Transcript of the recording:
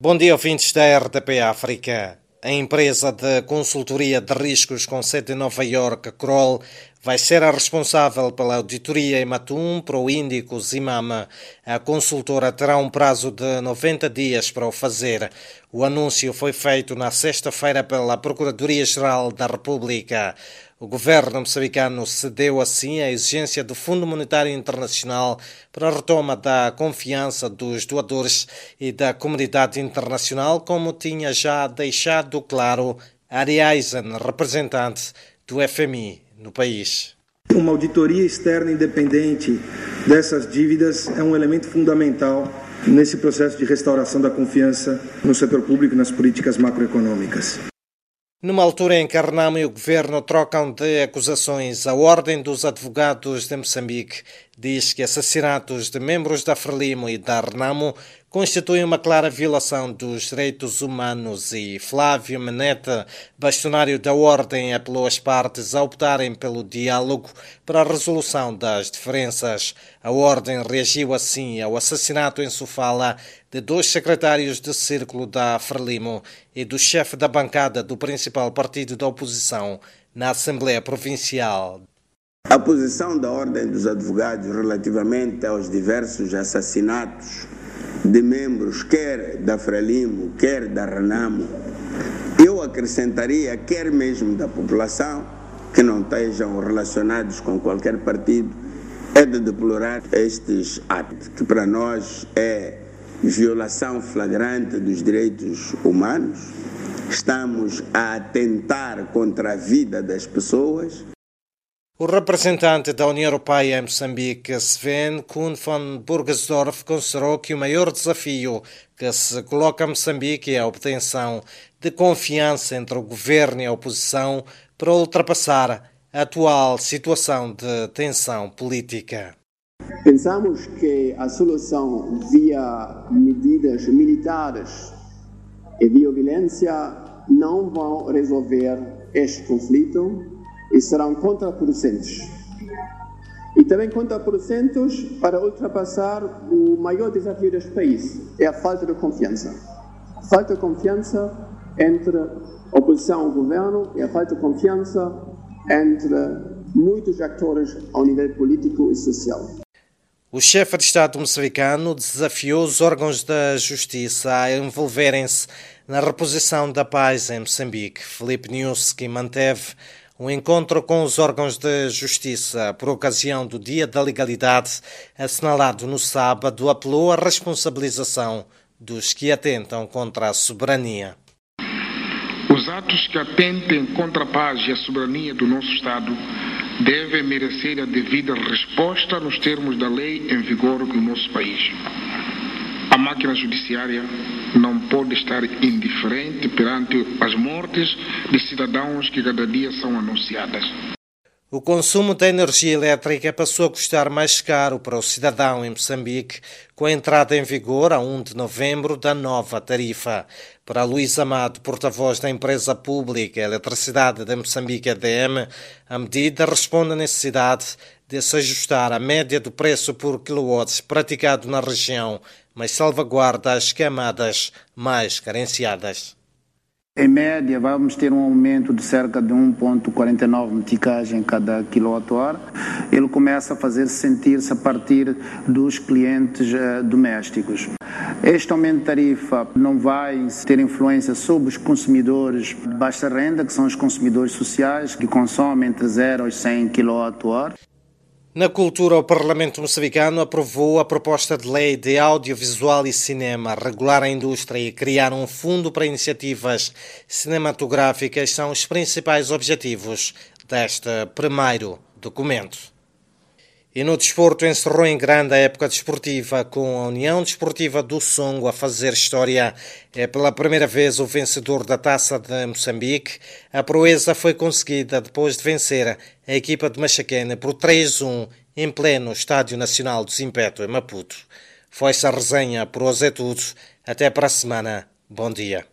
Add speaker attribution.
Speaker 1: Bom dia, ouvintes da RTP África. A empresa de consultoria de riscos com sede em Nova York, Kroll, vai ser a responsável pela auditoria em Matum para o Índico Zimama. A consultora terá um prazo de 90 dias para o fazer. O anúncio foi feito na sexta-feira pela Procuradoria-Geral da República. O governo moçambicano cedeu assim à exigência do Fundo Monetário Internacional para a retoma da confiança dos doadores e da comunidade internacional, como tinha já deixado claro Ari representante do FMI no país.
Speaker 2: Uma auditoria externa independente dessas dívidas é um elemento fundamental nesse processo de restauração da confiança no setor público e nas políticas macroeconômicas.
Speaker 1: Numa altura em que a Renamo e o governo trocam de acusações, a Ordem dos Advogados de Moçambique diz que assassinatos de membros da Frelimo e da Renamo constituem uma clara violação dos direitos humanos e Flávio Menete, bastonário da Ordem, apelou as partes a optarem pelo diálogo para a resolução das diferenças. A Ordem reagiu assim ao assassinato em Sofala de dois secretários de círculo da Frelimo e do chefe da bancada do principal partido da oposição na Assembleia Provincial.
Speaker 3: A posição da Ordem dos Advogados relativamente aos diversos assassinatos de membros, quer da Frelimo, quer da Renamo, eu acrescentaria, quer mesmo da população, que não estejam relacionados com qualquer partido, é de deplorar estes atos, que para nós é violação flagrante dos direitos humanos. Estamos a atentar contra a vida das pessoas.
Speaker 1: O representante da União Europeia em Moçambique, Sven Kuhn von Burgersdorf, considerou que o maior desafio que se coloca a Moçambique é a obtenção de confiança entre o governo e a oposição para ultrapassar a atual situação de tensão política.
Speaker 4: Pensamos que a solução via medidas militares e via violência não vão resolver este conflito e serão contraproducentes. E também contraproducentes para ultrapassar o maior desafio deste país, é a falta de confiança. A falta de confiança entre oposição ao governo e a falta de confiança entre muitos atores ao nível político e social.
Speaker 1: O chefe de Estado moçambicano desafiou os órgãos da justiça a envolverem-se na reposição da paz em Moçambique. Felipe Newski manteve um encontro com os órgãos de justiça por ocasião do Dia da Legalidade, assinalado no sábado, apelou à responsabilização dos que atentam contra a soberania.
Speaker 5: Os atos que atentem contra a paz e a soberania do nosso Estado devem merecer a devida resposta nos termos da lei em vigor no nosso país. A máquina judiciária não pode estar indiferente perante as mortes de cidadãos que cada dia são anunciadas.
Speaker 1: O consumo de energia elétrica passou a custar mais caro para o cidadão em Moçambique com a entrada em vigor, a 1 de novembro, da nova tarifa. Para Luís Amado, porta-voz da empresa pública Eletricidade de Moçambique EDM, a medida responde à necessidade de se ajustar à média do preço por quilowatts praticado na região mas salvaguarda as camadas mais carenciadas.
Speaker 6: Em média, vamos ter um aumento de cerca de 1,49 meticagem cada quilowatt-hora. Ele começa a fazer sentir-se a partir dos clientes uh, domésticos. Este aumento de tarifa não vai ter influência sobre os consumidores de baixa renda, que são os consumidores sociais, que consomem entre 0 e 100 kWh.
Speaker 1: Na cultura, o Parlamento moçambicano aprovou a proposta de lei de audiovisual e cinema. Regular a indústria e criar um fundo para iniciativas cinematográficas são os principais objetivos deste primeiro documento. E no desporto encerrou em grande a época desportiva com a União Desportiva do Songo a fazer história. É pela primeira vez o vencedor da Taça de Moçambique. A proeza foi conseguida depois de vencer a equipa de Machaquena por 3-1 em pleno Estádio Nacional do Zimpeto em Maputo. Foi essa resenha por hoje é tudo. Até para a semana. Bom dia.